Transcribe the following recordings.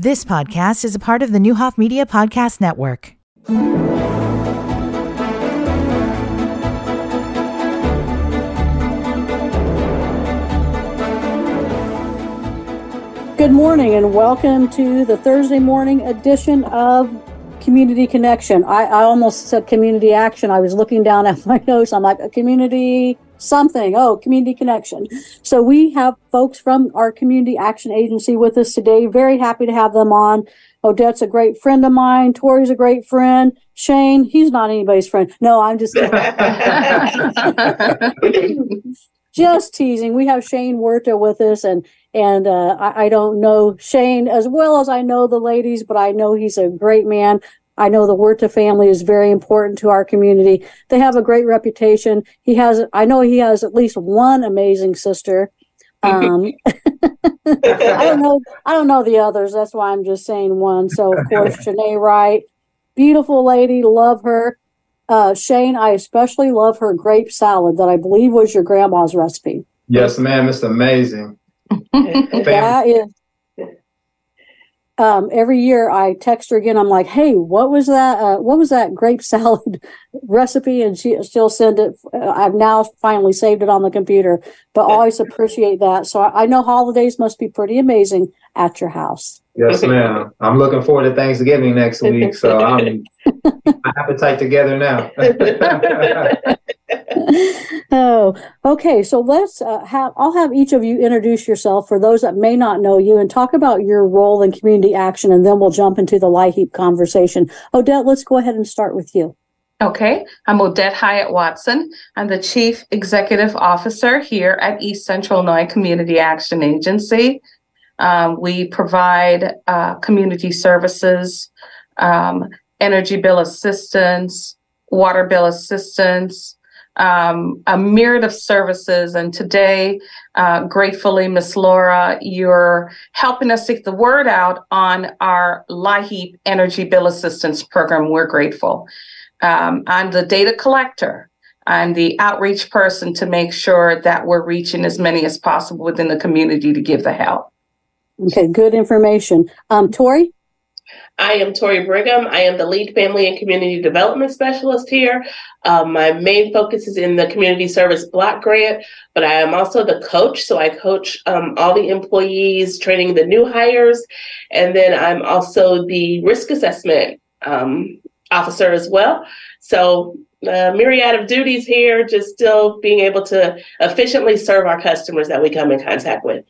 This podcast is a part of the Neuhoff Media Podcast Network. Good morning and welcome to the Thursday morning edition of Community Connection. I, I almost said community action. I was looking down at my notes. I'm like, a community something. Oh, community connection. So we have folks from our community action agency with us today. Very happy to have them on. Odette's a great friend of mine. Tori's a great friend. Shane, he's not anybody's friend. No, I'm just just teasing. We have Shane Huerta with us, and and uh, I, I don't know Shane as well as I know the ladies, but I know he's a great man. I know the Huerta family is very important to our community. They have a great reputation. He has, I know he has at least one amazing sister. Um, I don't know, I don't know the others. That's why I'm just saying one. So of course, Janae Wright, beautiful lady, love her. Uh, Shane, I especially love her grape salad that I believe was your grandma's recipe. Yes, ma'am. It's amazing. That is. Um, every year I text her again. I'm like, "Hey, what was that? Uh, what was that grape salad recipe?" And she she'll send it. Uh, I've now finally saved it on the computer, but always appreciate that. So I, I know holidays must be pretty amazing at your house. Yes, ma'am. I'm looking forward to Thanksgiving next week, so I'm my appetite together now. oh, okay. So let's uh, have. I'll have each of you introduce yourself for those that may not know you, and talk about your role in community action, and then we'll jump into the LIHEAP conversation. Odette, let's go ahead and start with you. Okay, I'm Odette Hyatt Watson. I'm the Chief Executive Officer here at East Central Illinois Community Action Agency. Um, we provide uh, community services, um, energy bill assistance, water bill assistance, um, a myriad of services. And today, uh, gratefully, Miss Laura, you're helping us seek the word out on our LIHEAP energy bill assistance program. We're grateful. Um, I'm the data collector. I'm the outreach person to make sure that we're reaching as many as possible within the community to give the help. Okay, good information. Um, Tori. I am Tori Brigham. I am the lead family and community development specialist here. Um, my main focus is in the community service block grant, but I am also the coach. So I coach um, all the employees, training the new hires, and then I'm also the risk assessment um, officer as well. So a myriad of duties here, just still being able to efficiently serve our customers that we come in contact with.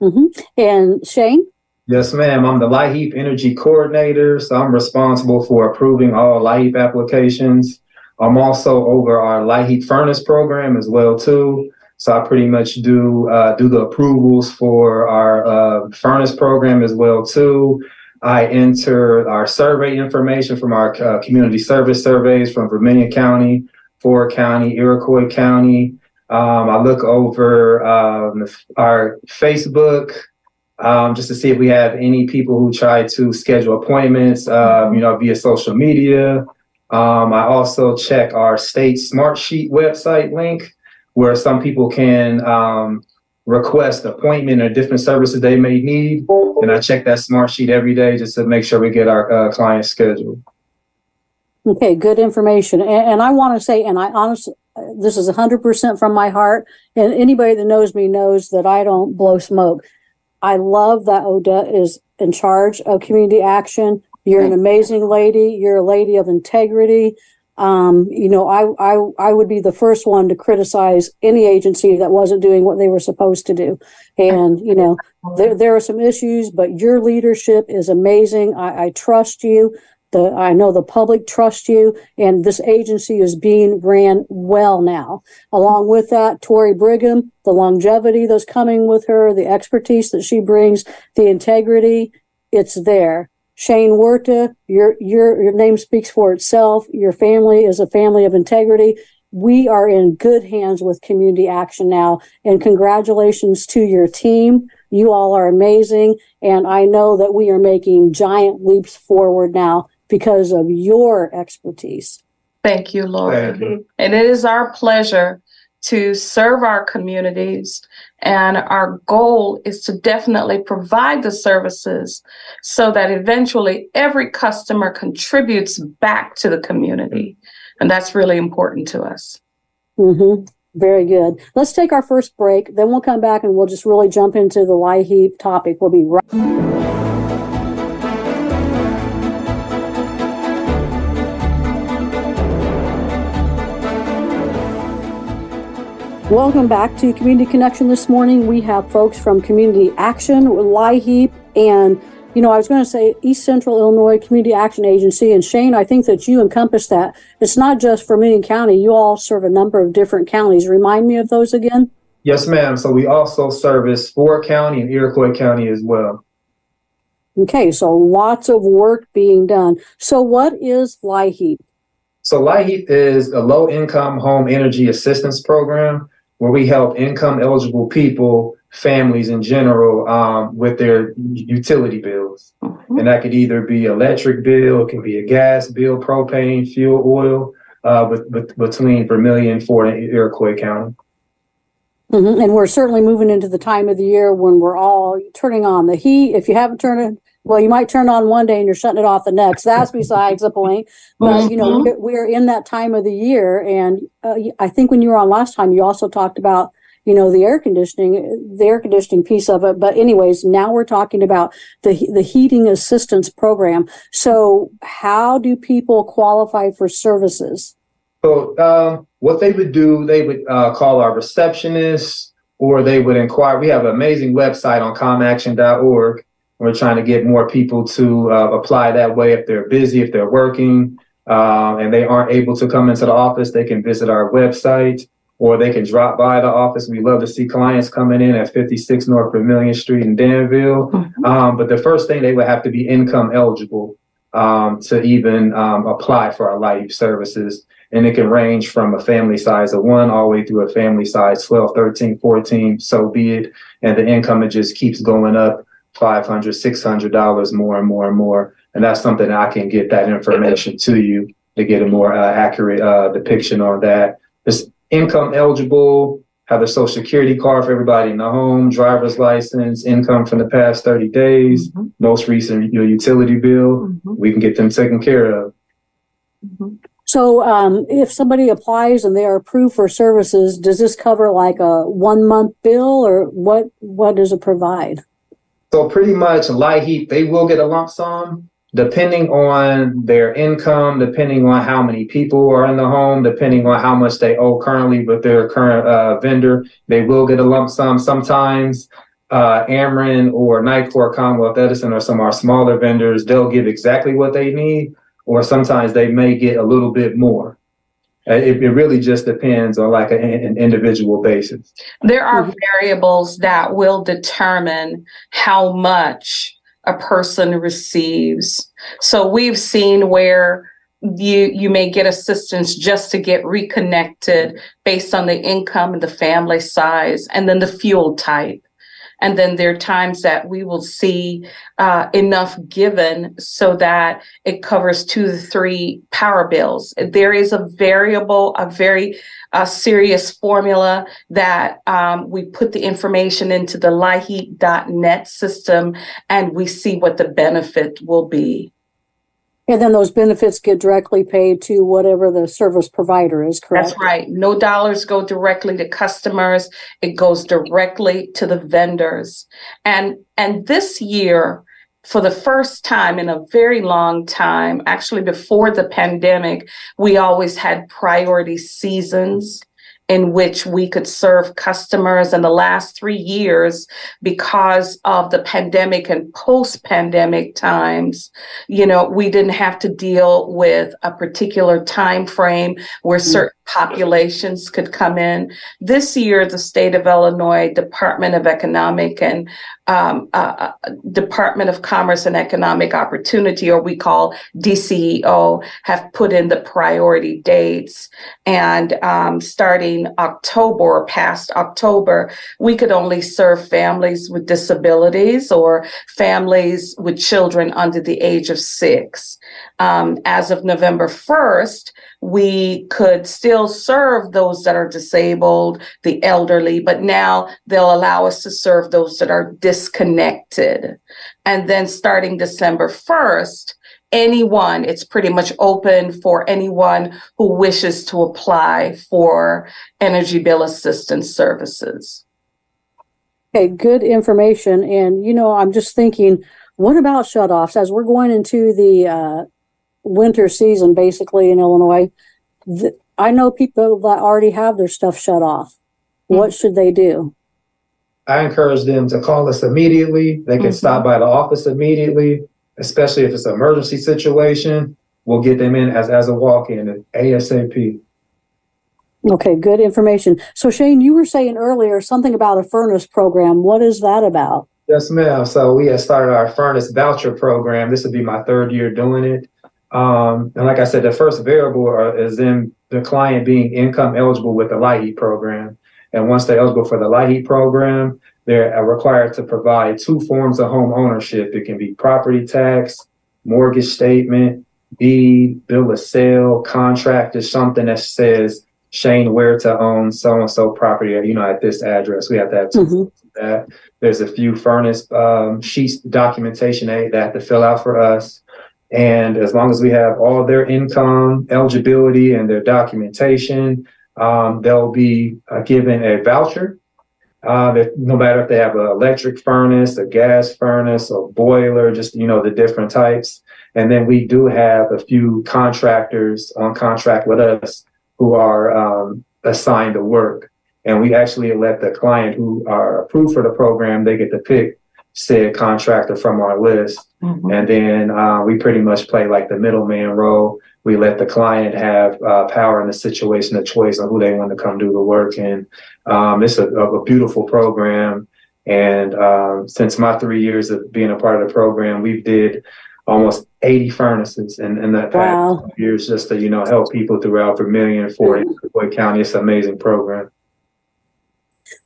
Mm-hmm. And Shane? Yes, ma'am. I'm the LIHEAP Energy Coordinator, so I'm responsible for approving all LIHEAP applications. I'm also over our LIHEAP Furnace program as well too. So I pretty much do uh, do the approvals for our uh, furnace program as well too. I enter our survey information from our uh, community service surveys from Vermilion County, Ford County, Iroquois County. Um, I look over um, our Facebook um, just to see if we have any people who try to schedule appointments, um, you know, via social media. Um, I also check our state smart sheet website link where some people can um, request appointment or different services they may need. And I check that smart sheet every day just to make sure we get our uh, clients scheduled. Okay, good information. And, and I want to say, and I honestly, this is 100% from my heart. And anybody that knows me knows that I don't blow smoke. I love that Odette is in charge of community action. You're an amazing lady. You're a lady of integrity. Um, you know, I, I, I would be the first one to criticize any agency that wasn't doing what they were supposed to do. And, you know, there, there are some issues, but your leadership is amazing. I, I trust you. The, I know the public trust you, and this agency is being ran well now. Along with that, Tori Brigham, the longevity that's coming with her, the expertise that she brings, the integrity, it's there. Shane Huerta, your your your name speaks for itself. Your family is a family of integrity. We are in good hands with community action now, and congratulations to your team. You all are amazing, and I know that we are making giant leaps forward now because of your expertise. Thank you, Lord. Thank you. And it is our pleasure to serve our communities. And our goal is to definitely provide the services so that eventually every customer contributes back to the community. And that's really important to us. Mm-hmm. Very good. Let's take our first break. Then we'll come back and we'll just really jump into the LIHEAP topic. We'll be right. Welcome back to Community Connection this morning. We have folks from Community Action, with LIHEAP, and you know, I was going to say East Central Illinois Community Action Agency. And Shane, I think that you encompass that. It's not just Vermilion County. You all serve a number of different counties. Remind me of those again. Yes, ma'am. So we also service Ford County and Iroquois County as well. Okay, so lots of work being done. So what is LIHEAP? So LIHEAP is a low income home energy assistance program where we help income eligible people, families in general, um, with their utility bills. Mm-hmm. And that could either be electric bill, it can be a gas bill, propane, fuel, oil, uh, with, with, between Vermilion, Ford, and Iroquois County. Mm-hmm. And we're certainly moving into the time of the year when we're all turning on the heat. If you haven't turned it, well, you might turn on one day and you're shutting it off the next. That's besides the point. But you know, mm-hmm. we're in that time of the year, and uh, I think when you were on last time, you also talked about you know the air conditioning, the air conditioning piece of it. But anyways, now we're talking about the the heating assistance program. So, how do people qualify for services? So, um, what they would do, they would uh, call our receptionist, or they would inquire. We have an amazing website on comaction.org we're trying to get more people to uh, apply that way if they're busy, if they're working, um, and they aren't able to come into the office. They can visit our website or they can drop by the office. We love to see clients coming in at 56 North Vermilion Street in Danville. Mm-hmm. Um, but the first thing they would have to be income eligible um, to even um, apply for our LIHEAP services. And it can range from a family size of one all the way through a family size 12, 13, 14, so be it. And the income, it just keeps going up 500 $600 more and more and more. And that's something I can get that information to you to get a more uh, accurate uh, depiction on that. It's income eligible, have a social security card for everybody in the home, driver's license, income from the past 30 days, mm-hmm. most recent your utility bill. Mm-hmm. We can get them taken care of. Mm-hmm. So, um, if somebody applies and they are approved for services, does this cover like a one month bill, or what? What does it provide? So pretty much LIHEAP, they will get a lump sum depending on their income, depending on how many people are in the home, depending on how much they owe currently with their current uh, vendor, they will get a lump sum. Sometimes uh, Ameren or Nicor, Commonwealth Edison, or some of our smaller vendors, they'll give exactly what they need, or sometimes they may get a little bit more. Uh, it, it really just depends on like a, an individual basis. There are mm-hmm. variables that will determine how much a person receives. So we've seen where you you may get assistance just to get reconnected based on the income and the family size and then the fuel type and then there are times that we will see uh, enough given so that it covers two to three power bills. There is a variable, a very uh, serious formula that um, we put the information into the liheap.net system and we see what the benefit will be. And then those benefits get directly paid to whatever the service provider is, correct? That's right. No dollars go directly to customers. It goes directly to the vendors. And and this year, for the first time in a very long time, actually before the pandemic, we always had priority seasons in which we could serve customers in the last three years because of the pandemic and post pandemic times you know we didn't have to deal with a particular time frame where mm-hmm. certain populations could come in this year the state of illinois department of economic and um, uh, uh department of commerce and economic opportunity or we call dceo have put in the priority dates and um, starting October or past October, we could only serve families with disabilities or families with children under the age of six. Um, as of November 1st, we could still serve those that are disabled, the elderly, but now they'll allow us to serve those that are disconnected. And then starting December 1st, anyone, it's pretty much open for anyone who wishes to apply for energy bill assistance services. Okay, good information. And, you know, I'm just thinking, what about shutoffs? As we're going into the uh, winter season, basically in Illinois, th- I know people that already have their stuff shut off. What mm-hmm. should they do? I encourage them to call us immediately. They can mm-hmm. stop by the office immediately especially if it's an emergency situation, we'll get them in as, as a walk-in ASAP. Okay, good information. So Shane, you were saying earlier something about a furnace program. What is that about? Yes, ma'am. So we have started our furnace voucher program. This will be my third year doing it. Um, and like I said, the first variable is in the client being income eligible with the LIHEAP program. And once they're eligible for the LIHEAP program, they're required to provide two forms of home ownership. It can be property tax, mortgage statement, deed, bill of sale, contract, or something that says Shane where to own so and so property, you know, at this address. We have to have mm-hmm. that. There's a few furnace um, sheets documentation they, they have to fill out for us. And as long as we have all their income, eligibility, and their documentation, um, they'll be uh, given a voucher uh, that no matter if they have an electric furnace, a gas furnace, a boiler, just you know the different types. And then we do have a few contractors on contract with us who are um, assigned to work, and we actually let the client who are approved for the program they get to pick said contractor from our list, mm-hmm. and then uh, we pretty much play like the middleman role we let the client have uh, power in the situation, a choice on who they want to come do the work. And um, it's a, a, beautiful program. And um, since my three years of being a part of the program, we've did almost 80 furnaces in, in that wow. past years just to, you know, help people throughout Vermilion, Fort Floyd County. It's an amazing program.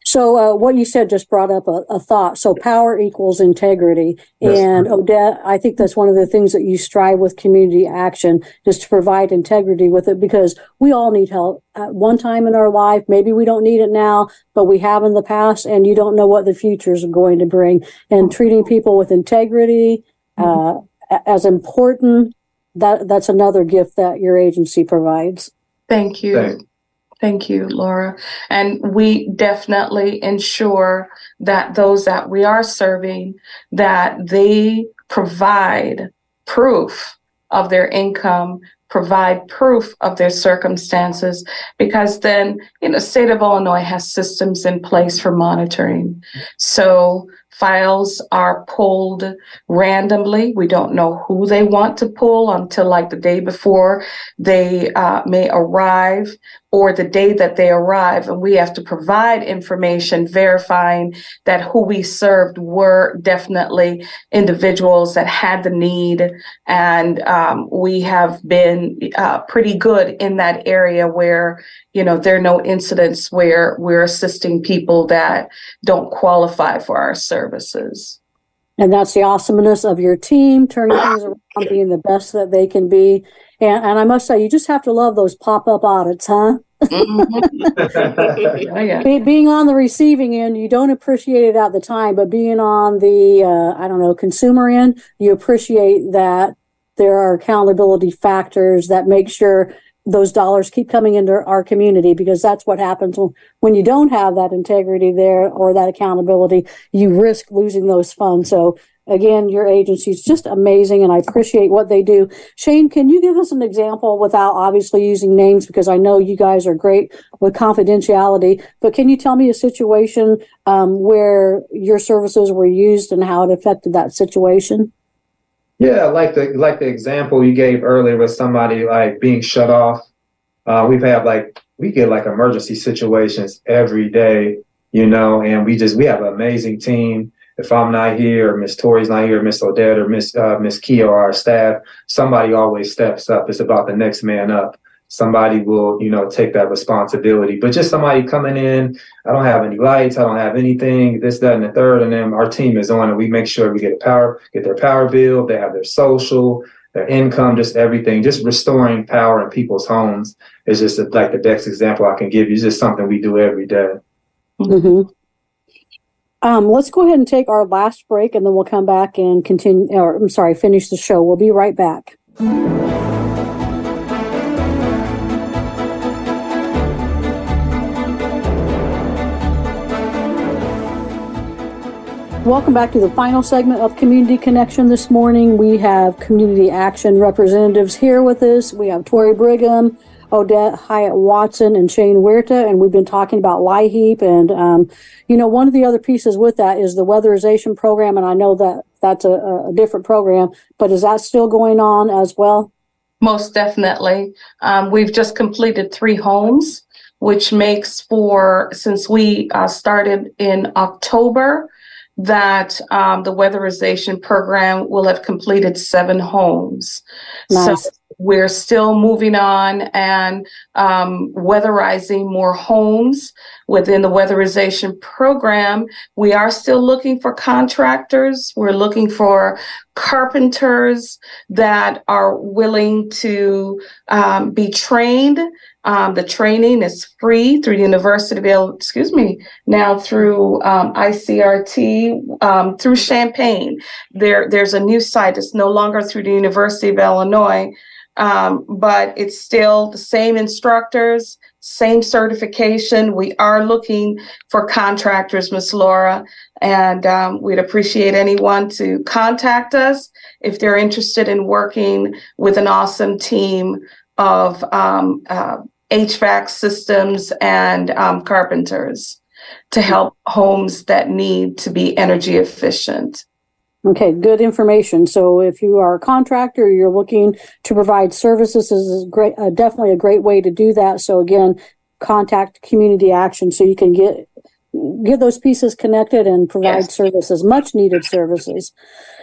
So uh, what you said just brought up a, a thought. So power equals integrity, yes. and Odette, I think that's one of the things that you strive with community action is to provide integrity with it because we all need help at one time in our life. Maybe we don't need it now, but we have in the past, and you don't know what the future is going to bring. And treating people with integrity mm-hmm. uh, as important that that's another gift that your agency provides. Thank you. Thanks. Thank you, Laura. And we definitely ensure that those that we are serving that they provide proof of their income, provide proof of their circumstances, because then, you know, state of Illinois has systems in place for monitoring. So files are pulled randomly. We don't know who they want to pull until like the day before they uh, may arrive or the day that they arrive. And we have to provide information verifying that who we served were definitely individuals that had the need. And um, we have been uh, pretty good in that area where, you know, there are no incidents where we're assisting people that don't qualify for our services. And that's the awesomeness of your team, turning things around, being the best that they can be. And, and I must say, you just have to love those pop up audits, huh? mm-hmm. yeah. Be, being on the receiving end, you don't appreciate it at the time, but being on the, uh, I don't know, consumer end, you appreciate that there are accountability factors that make sure those dollars keep coming into our community because that's what happens when, when you don't have that integrity there or that accountability you risk losing those funds. So again your agency is just amazing and i appreciate what they do. Shane can you give us an example without obviously using names because i know you guys are great with confidentiality but can you tell me a situation um, where your services were used and how it affected that situation yeah, like the like the example you gave earlier with somebody like being shut off. Uh, we've had like we get like emergency situations every day, you know, and we just we have an amazing team. If I'm not here, or Miss Tori's not here, Miss Odette or Miss uh, Miss Kia or our staff, somebody always steps up. It's about the next man up. Somebody will, you know, take that responsibility. But just somebody coming in, I don't have any lights, I don't have anything, this, that, and the third, and then our team is on and we make sure we get a power, get their power bill, they have their social, their income, just everything, just restoring power in people's homes is just like the best example I can give you. It's just something we do every day. Mm-hmm. Um, let's go ahead and take our last break and then we'll come back and continue, or I'm sorry, finish the show. We'll be right back. Welcome back to the final segment of Community Connection this morning. We have Community Action representatives here with us. We have Tori Brigham, Odette Hyatt Watson, and Shane Huerta, and we've been talking about LIHEAP. And, um, you know, one of the other pieces with that is the weatherization program. And I know that that's a, a different program, but is that still going on as well? Most definitely. Um, we've just completed three homes, which makes for, since we uh, started in October, that um, the weatherization program will have completed seven homes. Nice. So we're still moving on and um, weatherizing more homes within the weatherization program. We are still looking for contractors. We're looking for carpenters that are willing to um, be trained um, the training is free through the University of, excuse me, now through um, ICRT, um, through Champaign. There, there's a new site. It's no longer through the University of Illinois, um, but it's still the same instructors, same certification. We are looking for contractors, Miss Laura, and um, we'd appreciate anyone to contact us if they're interested in working with an awesome team of um, uh, HVAC systems and um, carpenters to help homes that need to be energy efficient. Okay, good information. So if you are a contractor, you're looking to provide services, this is great, uh, definitely a great way to do that. So again, contact community action so you can get get those pieces connected and provide Yes. services, much needed services.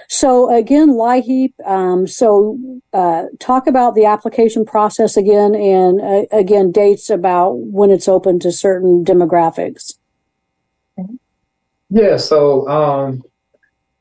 So again, LIHEAP. Um, so uh, talk about the application process again, and uh, again dates about when it's open to certain demographics. Yeah, so um,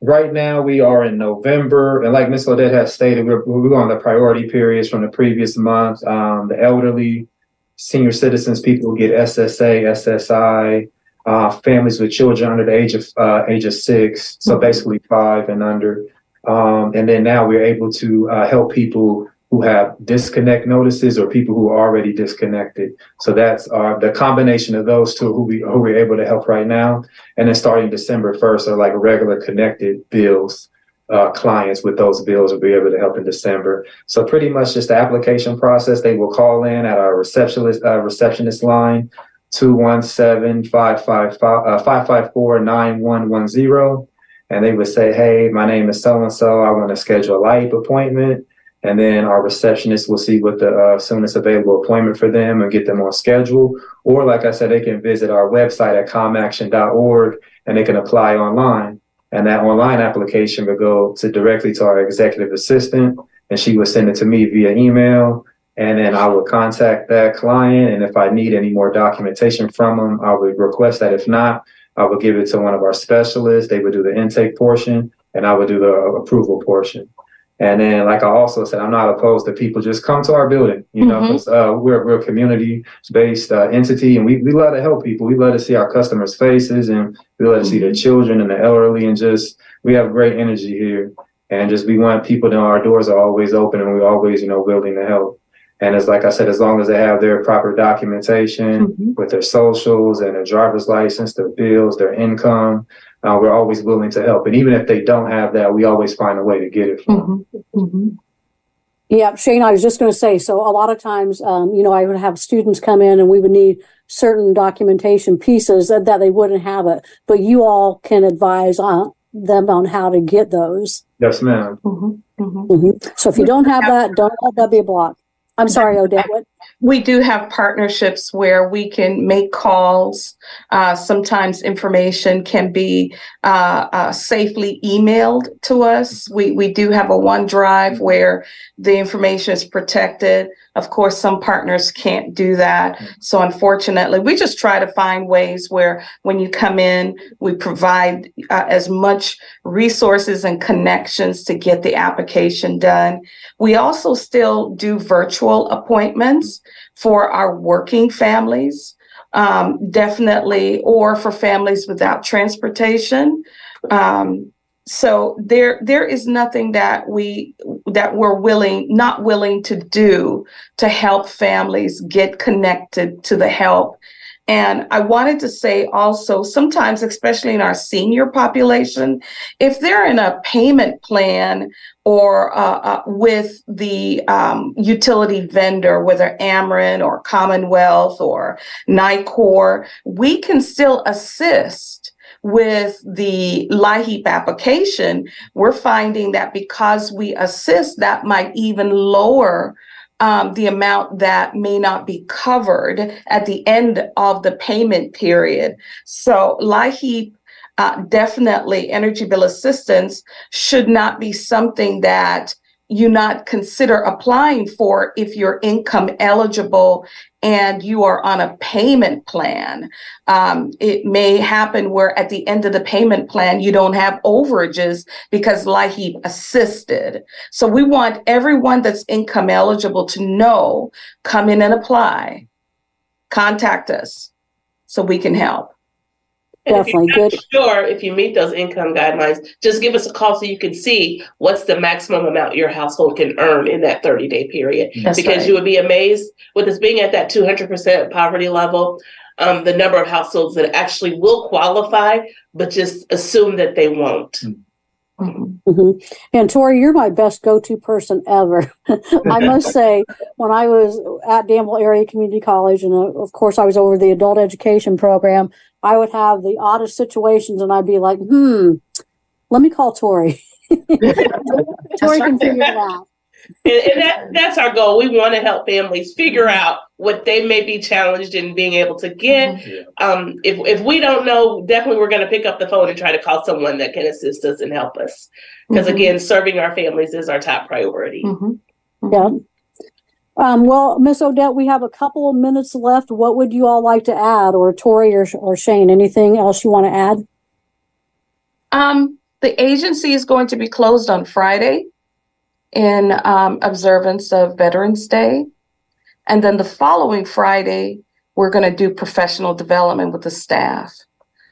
right now we are in November, and like Ms. Odette has stated, we're, we're on the priority periods from the previous month. Um, the elderly, senior citizens, people who get SSA, SSI, uh, families with children under the age of uh, age of six, so basically five and under. Um, and then now we're able to uh, help people who have disconnect notices or people who are already disconnected. So that's uh, the combination of those two who we who we're able to help right now. And then starting December first are like regular connected bills. Uh, clients with those bills will be able to help in December. So pretty much just the application process. They will call in at our receptionist uh, receptionist line 217-554-9110. And they would say, hey, my name is so-and-so. I want to schedule a LIHEAP appointment. And then our receptionist will see what the uh, soonest available appointment for them and get them on schedule. Or like I said, they can visit our website at comaction.org and they can apply online. And that online application will go to directly to our executive assistant and she will send it to me via email. And then I will contact that client. And if I need any more documentation from them, I would request that. If not, I would give it to one of our specialists. They would do the intake portion and I would do the approval portion. And then, like I also said, I'm not opposed to people just come to our building, you know, Mhm. 'cause, uh, we're, we're a community based uh, entity and we, we love to help people. We love to see our customers' faces and we love to see the children and the elderly and just, we have great energy here. And just we want people to know our doors are always open and we're always, you know, willing to help. And it's like I said, as long as they have their proper documentation Mhm. with their socials and their driver's license, their bills, their income, uh, we're always willing to help. And even if they don't have that, we always find a way to get it for them. Mhm. Mhm. Yeah, Shane, I was just going to say, so a lot of times, um, you know, I would have students come in and we would need certain documentation pieces that, that they wouldn't have it, but you all can advise on them on how to get those. Yes, ma'am. Mhm. Mhm. Mhm. So if you don't have that, don't let that be a block. I'm sorry, Odette. What? We do have partnerships where we can make calls. Uh, sometimes information can be uh, uh, safely emailed to us. We we do have a OneDrive where the information is protected. Of course, some partners can't do that. So unfortunately, we just try to find ways where when you come in, we provide uh, as much resources and connections to get the application done. We also still do virtual appointments for our working families, um, definitely, or for families without transportation. Um, so there there is nothing that we that we're willing not willing to do to help families get connected to the help and I wanted to say also, sometimes, especially in our senior population, if they're in a payment plan or uh, uh, with the um, utility vendor, whether Ameren or Commonwealth or NICOR, we can still assist with the LIHEAP application. We're finding that because we assist, that might even lower um, the amount that may not be covered at the end of the payment period. So LIHEAP uh, definitely energy bill assistance should not be something that you not consider applying for if you're income eligible and you are on a payment plan. Um, it may happen where at the end of the payment plan, you don't have overages because LIHEAP assisted. So we want everyone that's income eligible to know, come in and apply, contact us so we can help. And Definitely good. sure if you meet those income guidelines, just give us a call so you can see what's the maximum amount your household can earn in that 30 day period. That's because right. you would be amazed with us being at that 200% poverty level, um, the number of households that actually will qualify, but just assume that they won't. Mhm. Hmm And Tori, you're my best go-to person ever. I must say, when I was at Danville Area Community College, and uh, of course I was over the adult education program, I would have the oddest situations, and I'd be like, "Hmm, let me call Tori." Tori can figure it out. And, and that, that's our goal. We want to help families figure out what they may be challenged in being able to get. Um, if, if we don't know, definitely we're going to pick up the phone and try to call someone that can assist us and help us. Because Mhm. again, serving our families is our top priority. Mhm. Yeah. Um, well, Miss Odette, we have a couple of minutes left. What would you all like to add, or Tori or, or Shane? Anything else you want to add? Um, the agency is going to be closed on Friday in um, observance of Veterans Day. And then the following Friday, we're going to do professional development with the staff.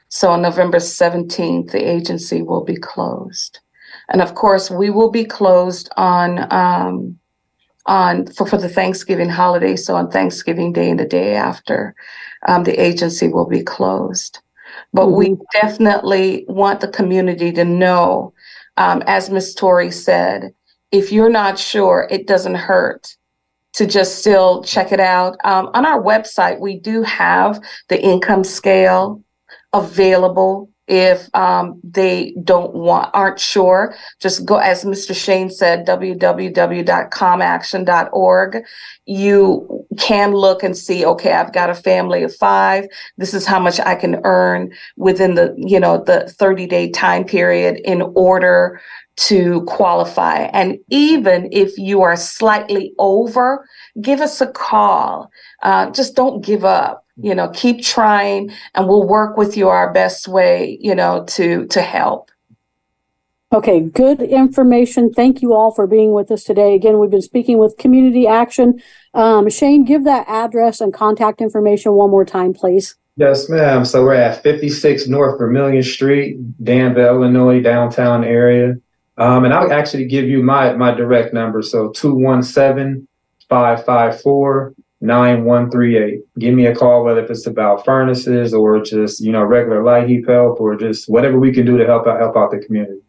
So on November 17th, the agency will be closed. And of course, we will be closed on um, on for, for the Thanksgiving holiday. So on Thanksgiving Day and the day after, um, the agency will be closed. But we definitely want the community to know, um, as Ms. Tori said, if you're not sure, it doesn't hurt to just still check it out. Um, on our website, we do have the income scale available if um, they don't want aren't sure. Just go as mr shane said www.comaction.org you can look and see okay i've got a family of five. This is how much i can earn within the you know the 30 day time period in order to qualify and even if you are slightly over give us a call uh, just don't give up you know keep trying and we'll work with you our best way you know to to help Okay, good information. Thank you all for being with us today. Again, we've been speaking with Community Action. Um, Shane, give that address and contact information one more time, please. Yes, ma'am. So we're at 56 North Vermilion Street, Danville, Illinois, downtown area. Um, and I'll actually give you my, my direct number. So 217 554 9138. Give me a call, whether if it's about furnaces or just, you know, regular LIHEAP help or just whatever we can do to help out, help out the community.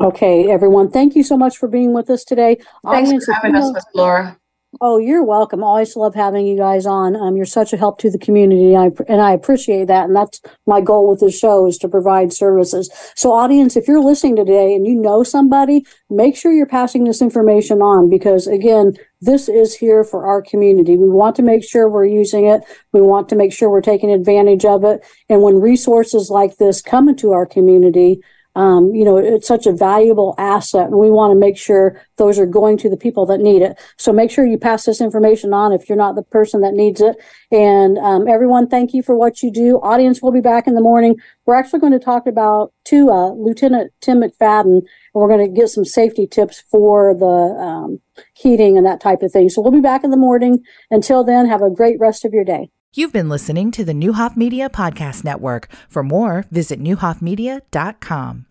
Okay, everyone, thank you so much for being with us today. thanks Audience, for having us miss laura Oh, you're welcome. Always love having you guys on. Um, you're such a help to the community, I, and I appreciate that. And that's my goal with this show is to provide services. So, audience, if you're listening today and you know somebody, make sure you're passing this information on because, again, this is here for our community. We want to make sure we're using it. We want to make sure we're taking advantage of it. And when resources like this come into our community, um, you know, it's such a valuable asset, and we want to make sure those are going to the people that need it. So make sure you pass this information on if you're not the person that needs it. And um, everyone, thank you for what you do. Audience will be back in the morning. We're actually going to talk about to uh, Lieutenant Tim McFadden, and we're going to get some safety tips for the um, heating and that type of thing. So we'll be back in the morning. Until then, have a great rest of your day. You've been listening to the Neuhoff Media Podcast Network. For more, visit neuhoffmedia.com.